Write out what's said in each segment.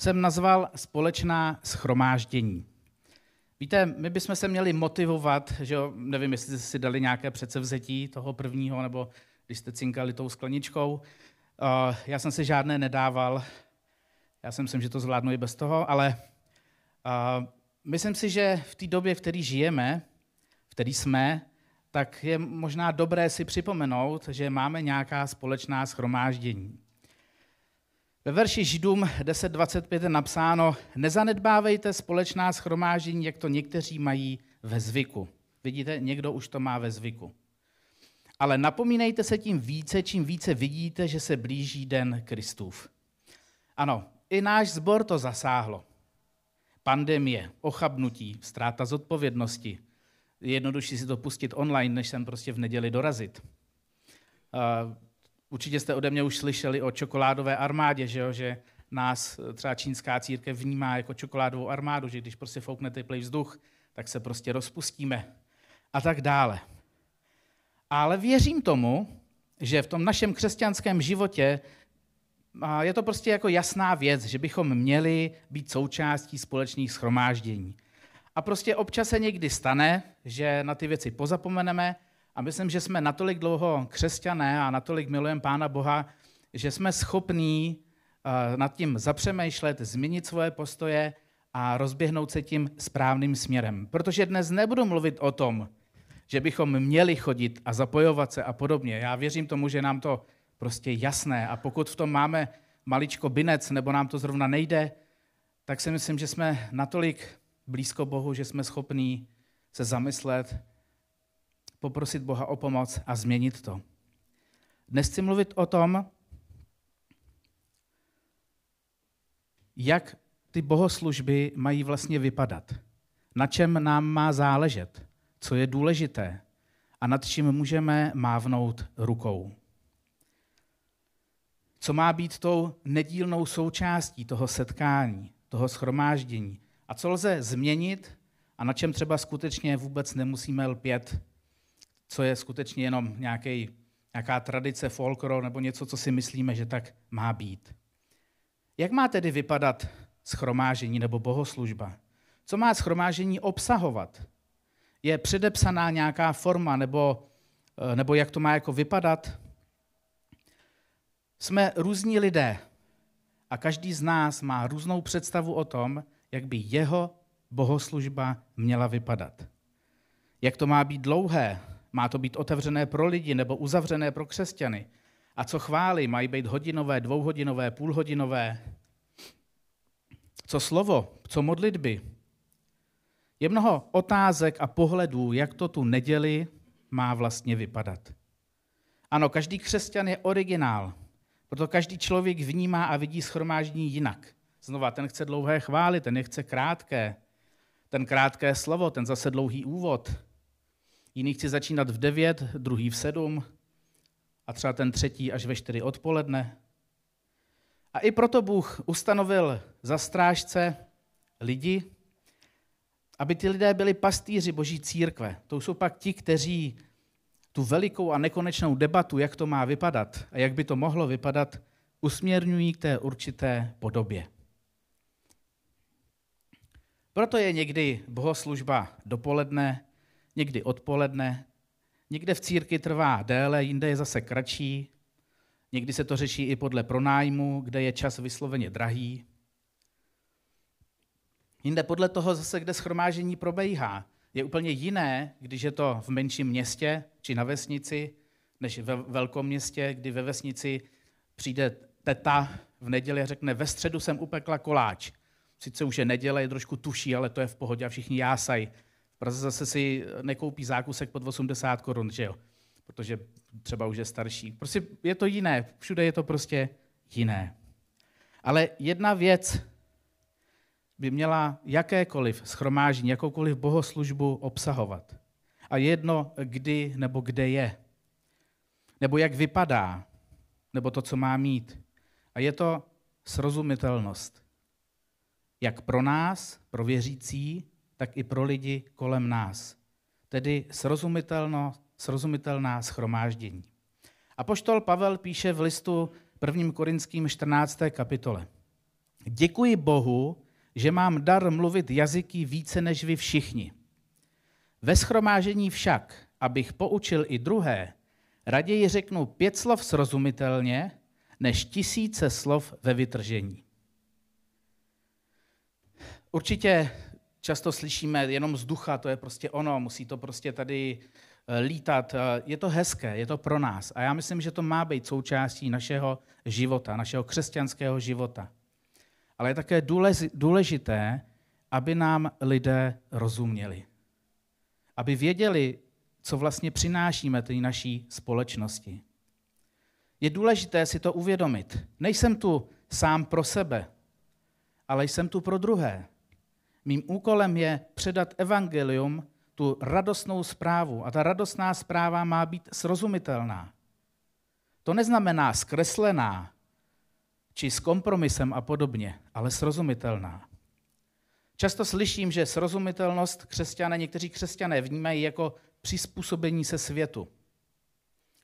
jsem nazval společná schromáždění. Víte, my bychom se měli motivovat, že jo, nevím, jestli jste si dali nějaké předsevzetí toho prvního, nebo když jste cinkali tou skleničkou. Uh, já jsem si žádné nedával, já si myslím, že to zvládnu i bez toho, ale uh, myslím si, že v té době, v které žijeme, v které jsme, tak je možná dobré si připomenout, že máme nějaká společná schromáždění. Ve verši Židům 10.25 je napsáno, nezanedbávejte společná schromáždění, jak to někteří mají ve zvyku. Vidíte, někdo už to má ve zvyku. Ale napomínejte se tím více, čím více vidíte, že se blíží den Kristův. Ano, i náš zbor to zasáhlo. Pandemie, ochabnutí, ztráta zodpovědnosti. Je jednodušší si to pustit online, než sem prostě v neděli dorazit. Určitě jste ode mě už slyšeli o čokoládové armádě, že, jo? že nás eh, třeba čínská církev vnímá jako čokoládovou armádu, že když prostě foukne teplý vzduch, tak se prostě rozpustíme a tak dále. Ale věřím tomu, že v tom našem křesťanském životě je to prostě jako jasná věc, že bychom měli být součástí společných schromáždění. A prostě občas se někdy stane, že na ty věci pozapomeneme a myslím, že jsme natolik dlouho křesťané a natolik milujeme Pána Boha, že jsme schopní eh, nad tím zapřemýšlet, změnit svoje postoje a rozběhnout se tím správným směrem. Protože dnes nebudu mluvit o tom, že bychom měli chodit a zapojovat se a podobně. Já věřím tomu, že nám to prostě jasné a pokud v tom máme maličko binec nebo nám to zrovna nejde, tak si myslím, že jsme natolik blízko Bohu, že jsme schopní se zamyslet poprosit Boha o pomoc a změnit to. Dnes chci mluvit o tom, jak ty bohoslužby mají vlastně vypadat. Na čem nám má záležet, co je důležité a nad čím můžeme mávnout rukou. Co má být tou nedílnou součástí toho setkání, toho schromáždění a co lze změnit a na čem třeba skutečně vůbec nemusíme lpět co je skutečně jenom nějaký, nějaká tradice, folklor nebo něco, co si myslíme, že tak má být. Jak má tedy vypadat schromážení nebo bohoslužba? Co má schromážení obsahovat? Je předepsaná nějaká forma nebo, eh, nebo jak to má jako vypadat? Jsme různí lidé a každý z nás má různou představu o tom, jak by jeho bohoslužba měla vypadat. Jak to má být dlouhé, má to být otevřené pro lidi nebo uzavřené pro křesťany? A co chvály? Mají být hodinové, dvouhodinové, půlhodinové? Co slovo? Co modlitby? Je mnoho otázek a pohledů, jak to tu neděli má vlastně vypadat. Ano, každý křesťan je originál, proto každý člověk vnímá a vidí schromáždění jinak. Znova, ten chce dlouhé chvály, ten nechce krátké. Ten krátké slovo, ten zase dlouhý úvod jiný chci začínat v 9, druhý v 7 a třeba ten třetí až ve 4 odpoledne. A i proto Bůh ustanovil za strážce lidi, aby ty lidé byli pastýři boží církve. To jsou pak ti, kteří tu velikou a nekonečnou debatu, jak to má vypadat a jak by to mohlo vypadat, usměrňují k té určité podobě. Proto je někdy bohoslužba dopoledne, někdy odpoledne, někde v církvi trvá déle, jinde je zase kratší, někdy se to řeší i podle pronájmu, kde je čas vysloveně drahý. Jinde podle toho zase, kde schromážení probíhá. Je úplně jiné, když je to v menším městě či na vesnici, než ve velkom městě, kdy ve vesnici přijde teta v neděli a řekne, ve středu jsem upekla koláč. Sice už je neděle, je trošku tuší, ale to je v pohodě a všichni jásají. Praze zase si nekoupí zákusek pod 80 korun, že jo? Protože třeba už je starší. Prostě je to jiné, všude je to prostě jiné. Ale jedna věc by měla jakékoliv schromáždění, jakoukoliv bohoslužbu obsahovat. A jedno, kdy nebo kde je. Nebo jak vypadá. Nebo to, co má mít. A je to srozumitelnost. Jak pro nás, pro věřící, tak i pro lidi kolem nás. Tedy srozumitelná schromáždění. A poštol Pavel píše v listu 1. korinským 14. kapitole. Děkuji Bohu, že mám dar mluvit jazyky více než vy všichni. Ve schromážení však, abych poučil i druhé, raději řeknu pět slov srozumitelně, než tisíce slov ve vytržení. Určitě často slyšíme jenom z ducha, to je prostě ono, musí to prostě tady eh, lítat. Eh, je to hezké, je to pro nás. A já myslím, že to má být součástí našeho života, našeho křesťanského života. Ale je také důležité, aby nám lidé rozuměli. Aby věděli, co vlastně přinášíme té naší společnosti. Je důležité si to uvědomit. Nejsem tu sám pro sebe, ale jsem tu pro druhé. Mým úkolem je předat evangelium, tu radostnou zprávu. A ta radostná zpráva má být srozumitelná. To neznamená zkreslená, či s kompromisem a podobně, ale srozumitelná. Často slyším, že srozumitelnost křesťané, někteří křesťané vnímají jako přizpůsobení se světu.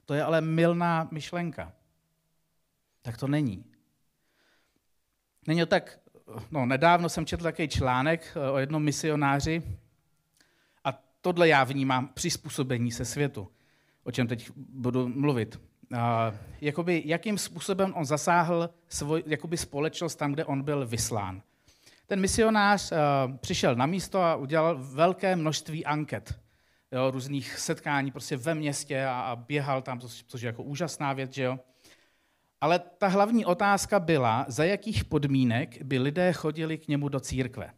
To je ale milná myšlenka. Tak to není. Není to tak, no nedávno jsem četl takový článek eh, o jednom misionáři a tohle já vnímám přizpůsobení se světu, o čem teď budu mluvit. Jakoby, jakým způsobem on zasáhl svoj, jakoby společnost tam, kde on byl vyslán. Ten misionář uh, přišel na místo a udělal velké množství anket jo, různých setkání prostě ve městě a, a běhal tam, což, což je jako úžasná věc, že jo. Ale ta hlavní otázka byla, za jakých podmínek by lidé chodili k němu do církve.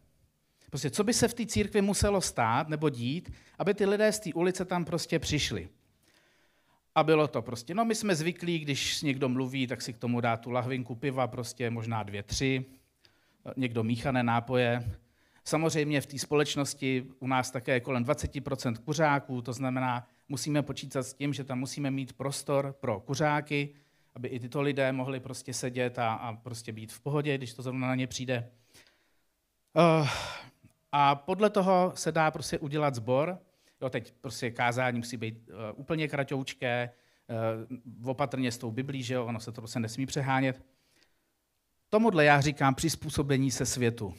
Prostě co by se v té církvi muselo stát nebo dít, aby ty lidé z té ulice tam prostě přišli. A bylo to prostě, no my jsme zvyklí, když někdo mluví, tak si k tomu dá tu lahvinku piva, prostě možná dvě, tři, někdo míchané nápoje, Samozřejmě v té společnosti u nás také je kolem 20% kuřáků, to znamená, musíme počítat s tím, že tam musíme mít prostor pro kuřáky, aby i tyto lidé mohli prostě sedět a, a prostě být v pohodě, když to zrovna na ně přijde. Uh, a podle toho se dá prostě udělat sbor. Jo, teď prostě kázání musí být uh, úplně kratoučké, uh, opatrně s tou Biblí, že jo, ono se to prostě nesmí přehánět. Tomuhle já říkám přizpůsobení se světu.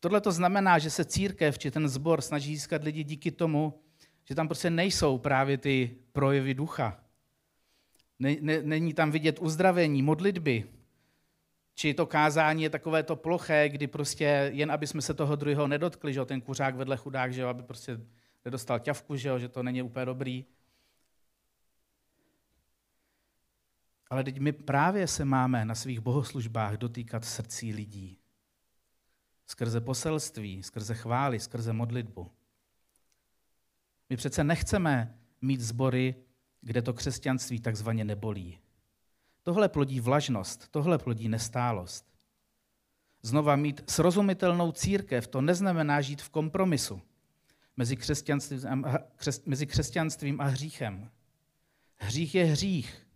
Tohle to znamená, že se církev či ten sbor snaží získat lidi díky tomu, že tam prostě nejsou právě ty projevy ducha. Není tam vidět uzdravení, modlitby, či to kázání je takové to ploché, kdy prostě jen aby jsme se toho druhého nedotkli, že ten kuřák vedle chudák, že aby prostě nedostal ťavku, že, že to není úplně dobrý. Ale teď my právě se máme na svých bohoslužbách dotýkat srdcí lidí skrze poselství, skrze chvály, skrze modlitbu. My přece nechceme mít sbory, kde to křesťanství takzvaně nebolí. Tohle plodí vlažnost, tohle plodí nestálost. Znova mít srozumitelnou církev, to neznamená žít v kompromisu mezi křesťanstvím, mezi křesťanstvím a hříchem. Hřích je hřích.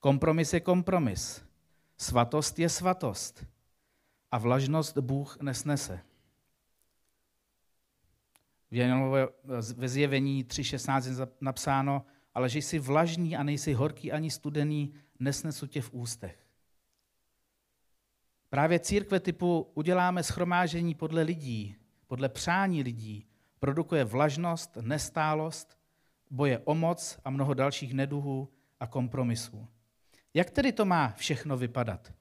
Kompromis je kompromis. Svatost je svatost a vlažnost Bůh nesnese. Ve zjevení 3.16 je napsáno, ale že jsi vlažný a nejsi horký ani studený, nesnesu tě v ústech. Právě církve typu uděláme schromážení podle lidí, podle přání lidí, produkuje vlažnost, nestálost, boje o moc a mnoho dalších neduhů a kompromisů. Jak tedy to má všechno vypadat?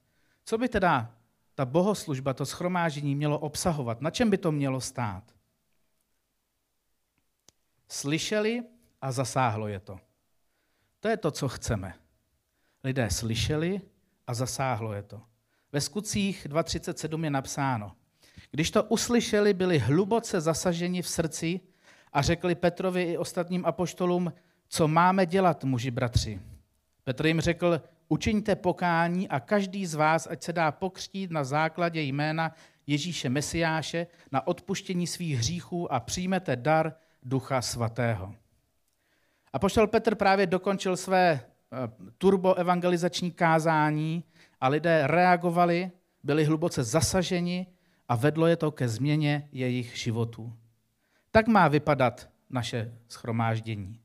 Co by teda ta bohoslužba, to schromáždění mělo obsahovat? Na čem by to mělo stát? Slyšeli a zasáhlo je to. To je to, co chceme. Lidé slyšeli a zasáhlo je to. Ve skutcích 2.37 je napsáno. Když to uslyšeli, byli hluboce zasaženi v srdci a řekli Petrovi i ostatním apoštolům, co máme dělat, muži bratři. Petr jim řekl, učiňte pokání a každý z vás, ať se dá pokřtít na základě jména Ježíše Mesiáše na odpuštění svých hříchů a přijmete dar Ducha Svatého. A poštol Petr právě dokončil své eh, turboevangelizační kázání a lidé reagovali, byli hluboce zasaženi a vedlo je to ke změně jejich životů. Tak má vypadat naše schromáždění.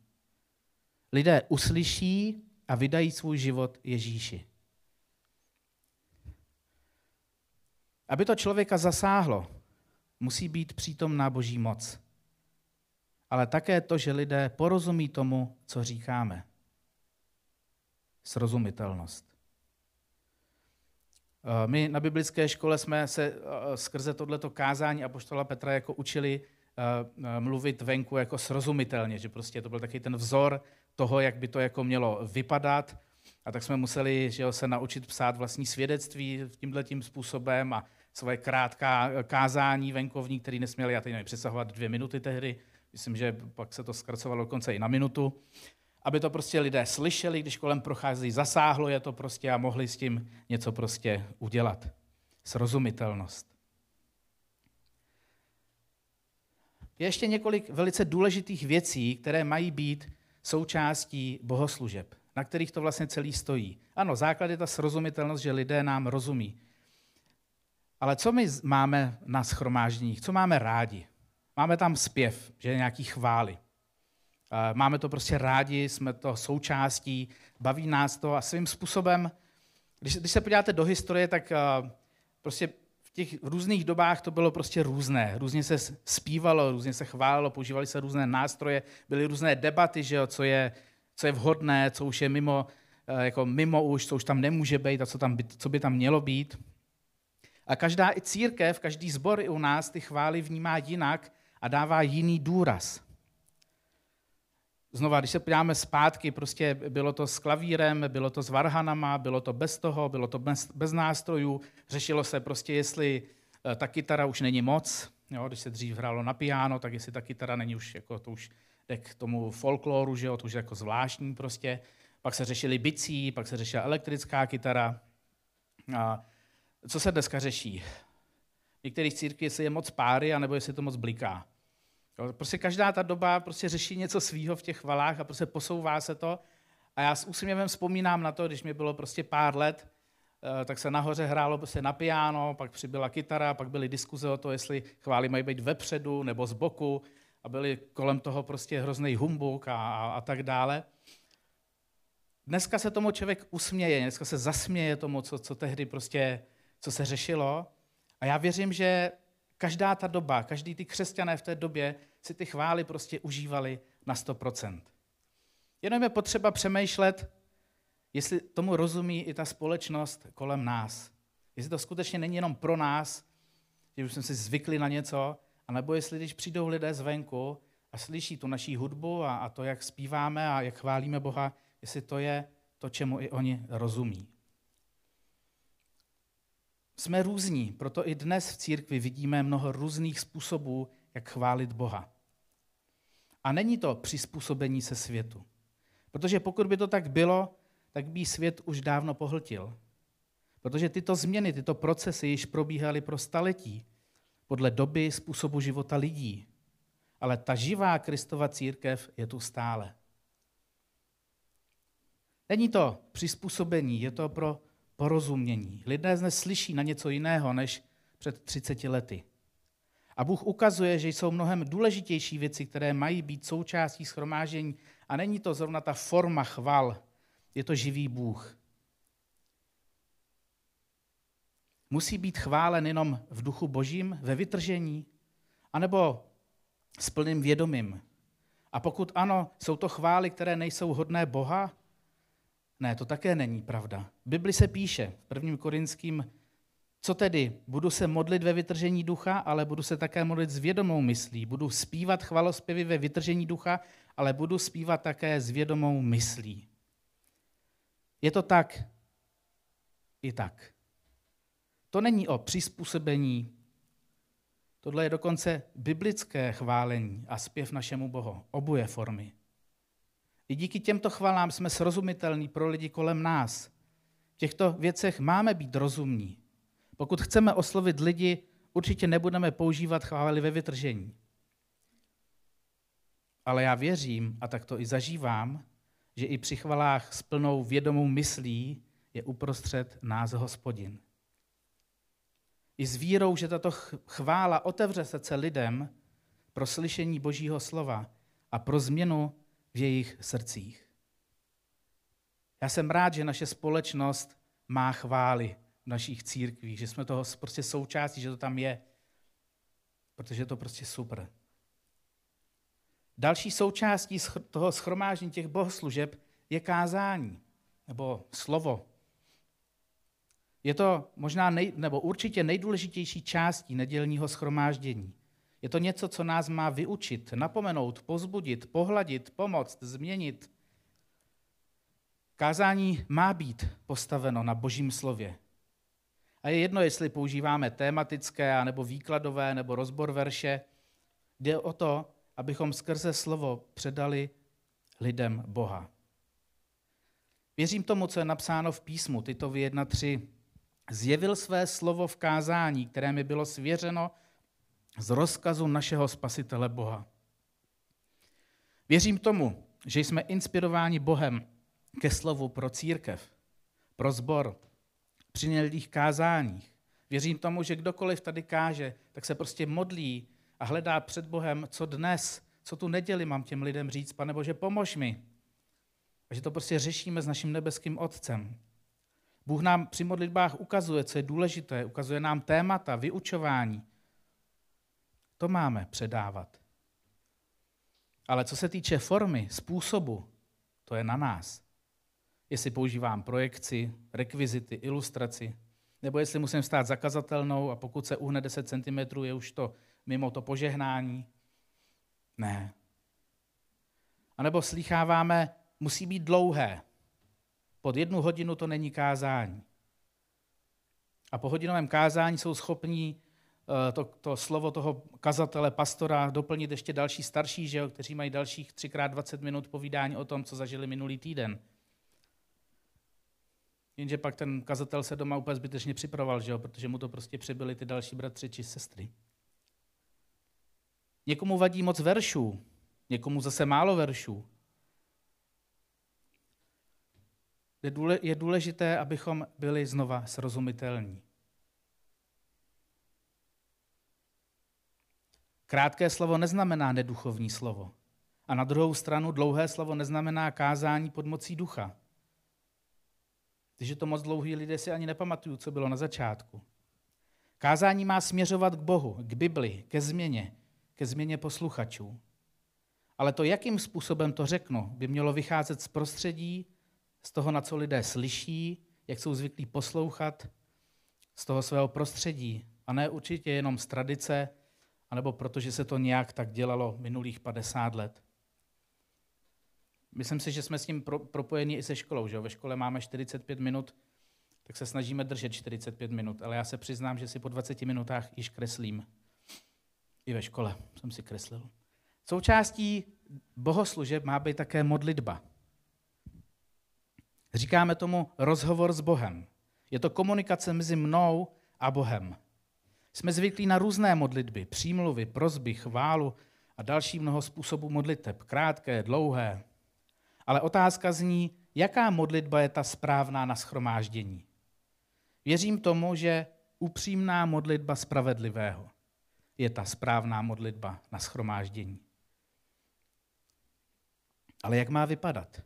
Lidé uslyší a vydají svůj život Ježíši. Aby to člověka zasáhlo, musí být přítomná boží moc. Ale také to, že lidé porozumí tomu, co říkáme. Srozumitelnost. Eh, my na biblické škole jsme se eh, skrze tohleto kázání apoštola Petra jako učili eh, mluvit venku jako srozumitelně, že prostě to byl taky ten vzor toho, jak by to jako mělo vypadat. A tak jsme museli že jo, se naučit psát vlastní svědectví tímhle tím způsobem a svoje krátká kázání venkovní, který nesměli, já teď nevím, přesahovat dvě minuty tehdy, myslím, že pak se to zkracovalo dokonce i na minutu aby to prostě lidé slyšeli, když kolem prochází, zasáhlo je to prostě a mohli s tím něco prostě udělat. Srozumitelnost. Je ještě několik velice důležitých věcí, které mají být součástí bohoslužeb, na kterých to vlastně celý stojí. Ano, základ je ta srozumitelnost, že lidé nám rozumí. Ale co my máme na schromážděních? Co máme rádi? Máme tam zpěv, že nějaký chvály. Máme to prostě rádi, jsme to součástí, baví nás to a svým způsobem, když, když se podíváte do historie, tak prostě v těch různých dobách to bylo prostě různé. Různě se zpívalo, různě se chválilo, používali se různé nástroje, byly různé debaty, že jo, co, je, co je vhodné, co už je mimo, jako mimo už, co už tam nemůže být a co, tam by, co by tam mělo být. A každá i církev, každý sbor i u nás ty chvály vnímá jinak a dává jiný důraz. Znova, když se podíváme zpátky, prostě bylo to s klavírem, bylo to s varhanama, bylo to bez toho, bylo to bez, bez nástrojů, řešilo se prostě, jestli eh, ta kytara už není moc, jo, když se dřív hrálo na piano, tak jestli ta kytara není už, jako to už jde k tomu folkloru, že jo, to už je jako zvláštní prostě. Pak se řešili bicí, pak se řešila elektrická kytara. A co se dneska řeší? Některých církvích, jestli je moc páry, anebo jestli to moc bliká. Prostě každá ta doba prostě řeší něco svýho v těch chvalách a prostě posouvá se to. A já s úsměvem vzpomínám na to, když mi bylo prostě pár let, eh, tak se nahoře hrálo prostě na piano, pak přibyla kytara, pak byly diskuze o to, jestli chvály mají být vepředu nebo z boku a byly kolem toho prostě hrozný humbuk a, a, a tak dále. Dneska se tomu člověk usměje, dneska se zasměje tomu, co, co tehdy prostě, co se řešilo. A já věřím, že každá ta doba, každý ty křesťané v té době si ty chvály prostě užívali na 100%. Jenom je potřeba přemýšlet, jestli tomu rozumí i ta společnost kolem nás. Jestli to skutečně není jenom pro nás, že už jsme si zvykli na něco, anebo jestli když přijdou lidé zvenku a slyší tu naší hudbu a, a to, jak zpíváme a jak chválíme Boha, jestli to je to, čemu i oni rozumí. Jsme různí, proto i dnes v církvi vidíme mnoho různých způsobů, jak chválit Boha. A není to přizpůsobení se světu. Protože pokud by to tak bylo, tak by svět už dávno pohltil. Protože tyto změny, tyto procesy již probíhaly pro staletí, podle doby, způsobu života lidí. Ale ta živá Kristova církev je tu stále. Není to přizpůsobení, je to pro porozumění. Lidé dnes slyší na něco jiného než před 30 lety. A Bůh ukazuje, že jsou mnohem důležitější věci, které mají být součástí schromáždění. A není to zrovna ta forma chval, je to živý Bůh. Musí být chválen jenom v duchu božím, ve vytržení, anebo s plným vědomím. A pokud ano, jsou to chvály, které nejsou hodné Boha? Ne, to také není pravda. V Bibli se píše v 1. Korinským co tedy? Budu se modlit ve vytržení ducha, ale budu se také modlit s vědomou myslí. Budu zpívat chvalospěvy ve vytržení ducha, ale budu zpívat také s vědomou myslí. Je to tak i tak. To není o přizpůsobení. Tohle je dokonce biblické chválení a zpěv našemu Bohu. Oboje formy. I díky těmto chvalám jsme srozumitelní pro lidi kolem nás. V těchto věcech máme být rozumní. Pokud chceme oslovit lidi, určitě nebudeme používat chvály ve vytržení. Ale já věřím, a tak to i zažívám, že i při chvalách s plnou vědomou myslí je uprostřed nás hospodin. I s vírou, že tato chvála otevře srdce lidem pro slyšení Božího slova a pro změnu v jejich srdcích. Já jsem rád, že naše společnost má chvály, našich církvích, že jsme toho prostě součástí, že to tam je, protože je to prostě super. Další součástí toho schromáždění těch bohoslužeb je kázání, nebo slovo. Je to možná, nej, nebo určitě nejdůležitější částí nedělního schromáždění. Je to něco, co nás má vyučit, napomenout, pozbudit, pohladit, pomoct, změnit. Kázání má být postaveno na božím slově. A je jedno, jestli používáme tématické, nebo výkladové, nebo rozbor verše. Jde o to, abychom skrze slovo předali lidem Boha. Věřím tomu, co je napsáno v písmu, tyto 1.3. Zjevil své slovo v kázání, které mi bylo svěřeno z rozkazu našeho spasitele Boha. Věřím tomu, že jsme inspirováni Bohem ke slovu pro církev, pro zbor, při některých kázáních. Věřím tomu, že kdokoliv tady káže, tak se prostě modlí a hledá před Bohem, co dnes, co tu neděli mám těm lidem říct, pane Bože, pomož mi. A že to prostě řešíme s naším nebeským Otcem. Bůh nám při modlitbách ukazuje, co je důležité, ukazuje nám témata, vyučování. To máme předávat. Ale co se týče formy, způsobu, to je na nás. Jestli používám projekci, rekvizity, ilustraci, nebo jestli musím stát zakazatelnou a pokud se uhne 10 cm, je už to mimo to požehnání. Ne. A nebo slýcháváme, musí být dlouhé. Pod jednu hodinu to není kázání. A po hodinovém kázání jsou schopní to, to slovo toho kazatele, pastora doplnit ještě další starší, že jo, kteří mají dalších 3x20 minut povídání o tom, co zažili minulý týden. Jenže pak ten kazatel se doma úplně zbytečně připravoval, že jo, protože mu to prostě přebyli ty další bratři či sestry. Někomu vadí moc veršů, někomu zase málo veršů. Je důležité, abychom byli znova srozumitelní. Krátké slovo neznamená neduchovní slovo. A na druhou stranu dlouhé slovo neznamená kázání pod mocí ducha. Když je to moc dlouhý, lidé si ani nepamatují, co bylo na začátku. Kázání má směřovat k Bohu, k Bibli, ke změně, ke změně posluchačů. Ale to, jakým způsobem to řeknu, by mělo vycházet z prostředí, z toho, na co lidé slyší, jak jsou zvyklí poslouchat, z toho svého prostředí, a ne určitě jenom z tradice, anebo protože se to nějak tak dělalo minulých 50 let. Myslím si, že jsme s tím pro, propojeni i se školou. Že? Ve škole máme 45 minut, tak se snažíme držet 45 minut, ale já se přiznám, že si po 20 minutách již kreslím. I ve škole jsem si kreslil. Součástí bohoslužeb má být také modlitba. Říkáme tomu rozhovor s Bohem. Je to komunikace mezi mnou a Bohem. Jsme zvyklí na různé modlitby, přímluvy, prozby, chválu a další mnoho způsobů modliteb. Krátké, dlouhé. Ale otázka zní, jaká modlitba je ta správná na schromáždění. Věřím tomu, že upřímná modlitba spravedlivého je ta správná modlitba na schromáždění. Ale jak má vypadat?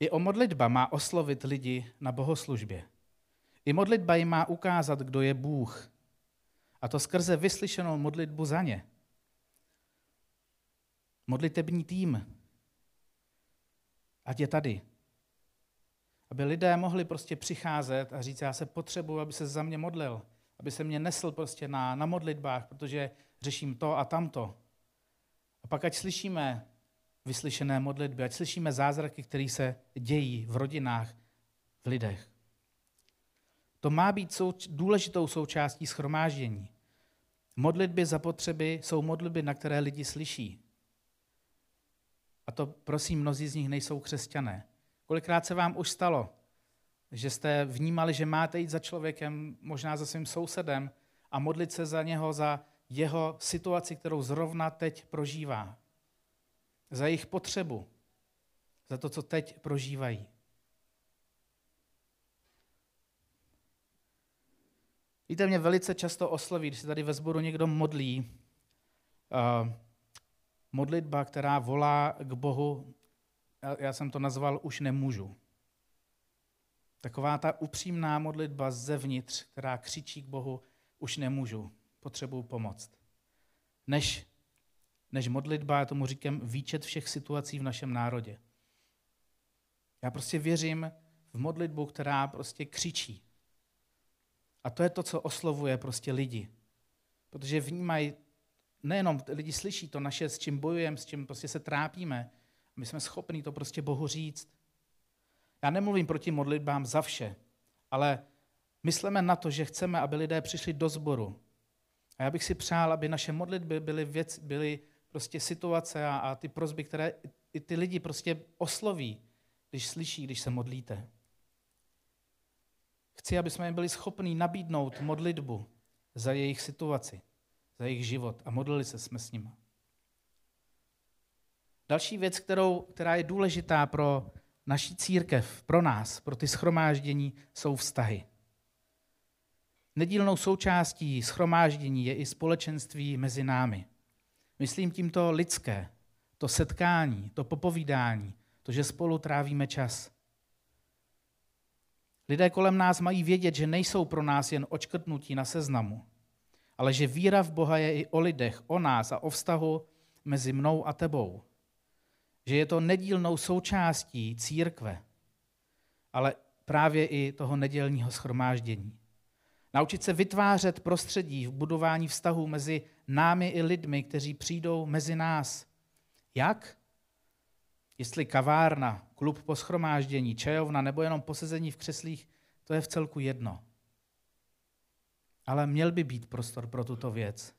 I o modlitba má oslovit lidi na bohoslužbě. I modlitba jim má ukázat, kdo je Bůh. A to skrze vyslyšenou modlitbu za ně. Modlitební tým, ať je tady. Aby lidé mohli prostě přicházet a říct, já se potřebuji, aby se za mě modlil, aby se mě nesl prostě na, na modlitbách, protože řeším to a tamto. A pak ať slyšíme vyslyšené modlitby, ať slyšíme zázraky, které se dějí v rodinách, v lidech. To má být souč- důležitou součástí schromáždění. Modlitby za potřeby jsou modlitby, na které lidi slyší. A to, prosím, mnozí z nich nejsou křesťané. Kolikrát se vám už stalo, že jste vnímali, že máte jít za člověkem, možná za svým sousedem, a modlit se za něho, za jeho situaci, kterou zrovna teď prožívá. Za jejich potřebu. Za to, co teď prožívají. Víte, mě velice často osloví, když se tady ve sboru někdo modlí, uh, modlitba, která volá k Bohu, já jsem to nazval už nemůžu. Taková ta upřímná modlitba zevnitř, která křičí k Bohu, už nemůžu, potřebuju pomoc. Než, než modlitba, já tomu říkám, výčet všech situací v našem národě. Já prostě věřím v modlitbu, která prostě křičí. A to je to, co oslovuje prostě lidi. Protože vnímají, nejenom lidi slyší to naše, s čím bojujeme, s čím prostě se trápíme, my jsme schopni to prostě Bohu říct. Já nemluvím proti modlitbám za vše, ale myslíme na to, že chceme, aby lidé přišli do sboru. A já bych si přál, aby naše modlitby byly, věc, byly prostě situace a, a ty prozby, které i ty lidi prostě osloví, když slyší, když se modlíte. Chci, aby jsme jim byli schopni nabídnout modlitbu za jejich situaci, za jejich život a modlili se jsme s nimi. Další věc, kterou, která je důležitá pro naší církev, pro nás, pro ty schromáždění, jsou vztahy. Nedílnou součástí schromáždění je i společenství mezi námi. Myslím tímto lidské, to setkání, to popovídání, to, že spolu trávíme čas. Lidé kolem nás mají vědět, že nejsou pro nás jen očkrtnutí na seznamu, ale že víra v Boha je i o lidech, o nás a o vztahu mezi mnou a tebou. Že je to nedílnou součástí církve, ale právě i toho nedělního schromáždění. Naučit se vytvářet prostředí v budování vztahů mezi námi i lidmi, kteří přijdou mezi nás. Jak? Jestli kavárna, klub po schromáždění, čajovna nebo jenom posezení v křeslích, to je v celku jedno. Ale měl by být prostor pro tuto věc.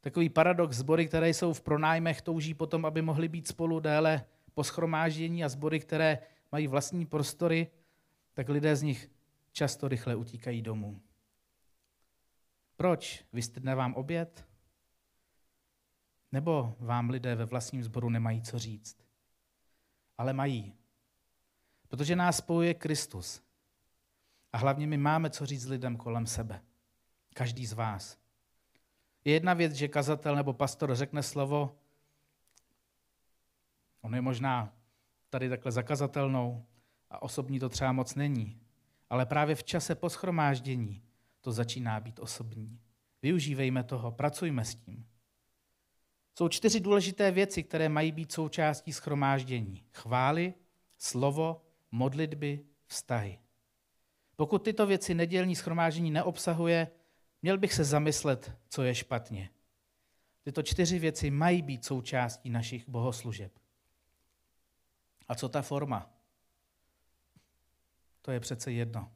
Takový paradox, sbory, které jsou v pronájmech, touží potom, aby mohly být spolu déle po schromáždění a sbory, které mají vlastní prostory, tak lidé z nich často rychle utíkají domů. Proč? Vystydne vám oběd? Nebo vám lidé ve vlastním sboru nemají co říct? Ale mají. Protože nás spojuje Kristus. A hlavně my máme co říct lidem kolem sebe. Každý z vás. Je jedna věc, že kazatel nebo pastor řekne slovo, ono je možná tady takhle zakazatelnou a osobní to třeba moc není. Ale právě v čase po schromáždění to začíná být osobní. Využívejme toho, pracujme s tím. Jsou čtyři důležité věci, které mají být součástí schromáždění. Chvály, slovo, modlitby, vztahy. Pokud tyto věci nedělní schromáždění neobsahuje, měl bych se zamyslet, co je špatně. Tyto čtyři věci mají být součástí našich bohoslužeb. A co ta forma? To je přece jedno.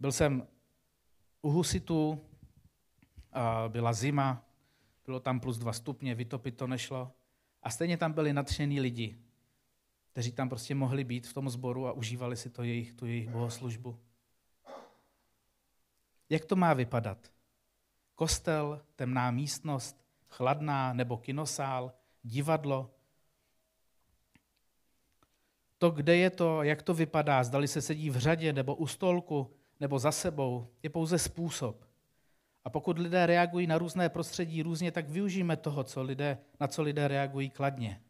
Byl jsem u husitů, byla zima, bylo tam plus dva stupně, vytopit to nešlo. A stejně tam byli nadšení lidi, kteří tam prostě mohli být v tom sboru a užívali si to jejich, tu jejich bohoslužbu. Jak to má vypadat? Kostel, temná místnost, chladná nebo kinosál, divadlo. To, kde je to, jak to vypadá, zdali se sedí v řadě nebo u stolku nebo za sebou, je pouze způsob. A pokud lidé reagují na různé prostředí různě, tak využijeme toho, co lidé, na co lidé reagují kladně.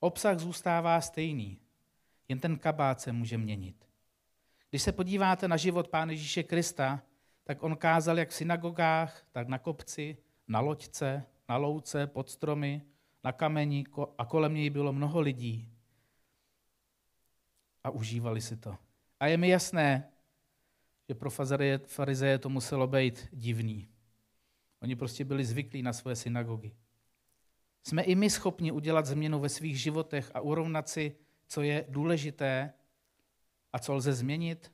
Obsah zůstává stejný, jen ten kabát se může měnit. Když se podíváte na život Pána Ježíše Krista, tak on kázal jak v synagogách, tak na kopci, na loďce, na louce, pod stromy, na kameni a kolem něj bylo mnoho lidí. A užívali si to. A je mi jasné, že pro farizeje to muselo být divný. Oni prostě byli zvyklí na svoje synagogy. Jsme i my schopni udělat změnu ve svých životech a urovnat si, co je důležité a co lze změnit?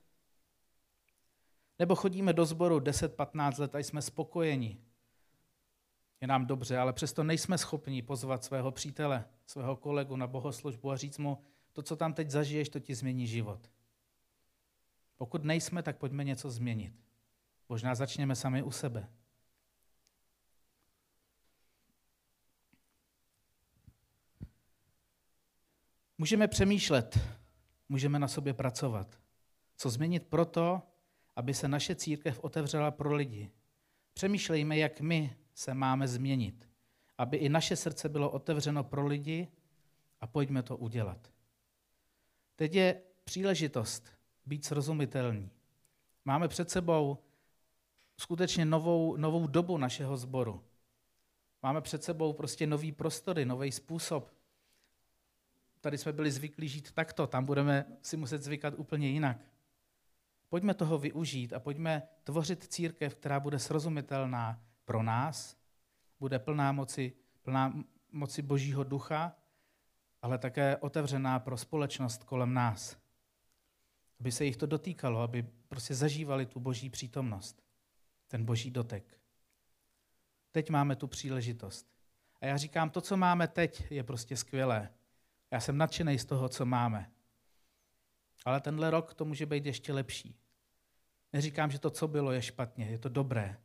Nebo chodíme do sboru 10-15 let a jsme spokojeni. Je nám dobře, ale přesto nejsme schopni pozvat svého přítele, svého kolegu na bohoslužbu a říct mu, to, co tam teď zažiješ, to ti změní život. Pokud nejsme, tak pojďme něco změnit. Možná začněme sami u sebe. Můžeme přemýšlet, můžeme na sobě pracovat. Co změnit proto, aby se naše církev otevřela pro lidi. Přemýšlejme, jak my se máme změnit, aby i naše srdce bylo otevřeno pro lidi a pojďme to udělat. Teď je příležitost být srozumitelný. Máme před sebou skutečně novou, novou dobu našeho sboru. Máme před sebou prostě nový prostory, nový způsob. Tady jsme byli zvyklí žít takto, tam budeme si muset zvykat úplně jinak. Pojďme toho využít a pojďme tvořit církev, která bude srozumitelná pro nás, bude plná moci, plná moci Božího ducha, ale také otevřená pro společnost kolem nás. Aby se jich to dotýkalo, aby prostě zažívali tu Boží přítomnost, ten Boží dotek. Teď máme tu příležitost. A já říkám, to, co máme teď, je prostě skvělé. Já jsem nadšený z toho, co máme. Ale tenhle rok to může být ještě lepší. Neříkám, že to, co bylo, je špatně, je to dobré,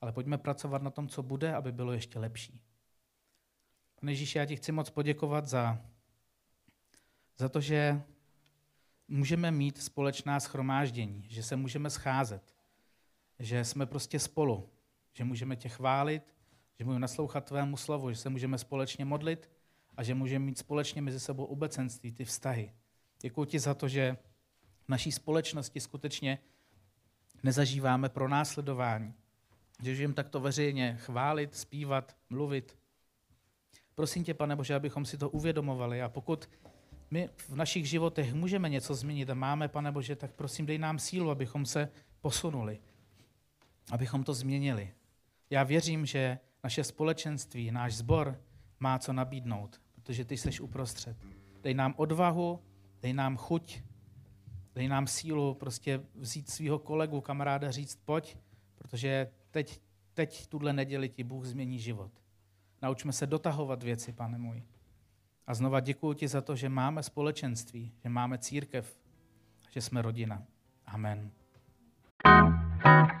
ale pojďme pracovat na tom, co bude, aby bylo ještě lepší. Pane Ježíši, já ti chci moc poděkovat za, za to, že můžeme mít společná schromáždění, že se můžeme scházet, že jsme prostě spolu, že můžeme tě chválit, že můžeme naslouchat tvému slovu, že se můžeme společně modlit a že můžeme mít společně mezi sebou obecenství, ty vztahy. Děkuji ti za to, že v naší společnosti skutečně nezažíváme pro následování. Že žijeme takto veřejně chválit, zpívat, mluvit. Prosím tě, pane Bože, abychom si to uvědomovali a pokud my v našich životech můžeme něco změnit a máme, pane Bože, tak prosím, dej nám sílu, abychom se posunuli, abychom to změnili. Já věřím, že naše společenství, náš sbor má co nabídnout, protože ty jsi uprostřed. Dej nám odvahu, dej nám chuť, dej nám sílu prostě vzít svého kolegu, kamaráda, říct pojď, protože teď, teď tuhle neděli ti Bůh změní život. Naučme se dotahovat věci, pane můj. A znova děkuji ti za to, že máme společenství, že máme církev, že jsme rodina. Amen. thank you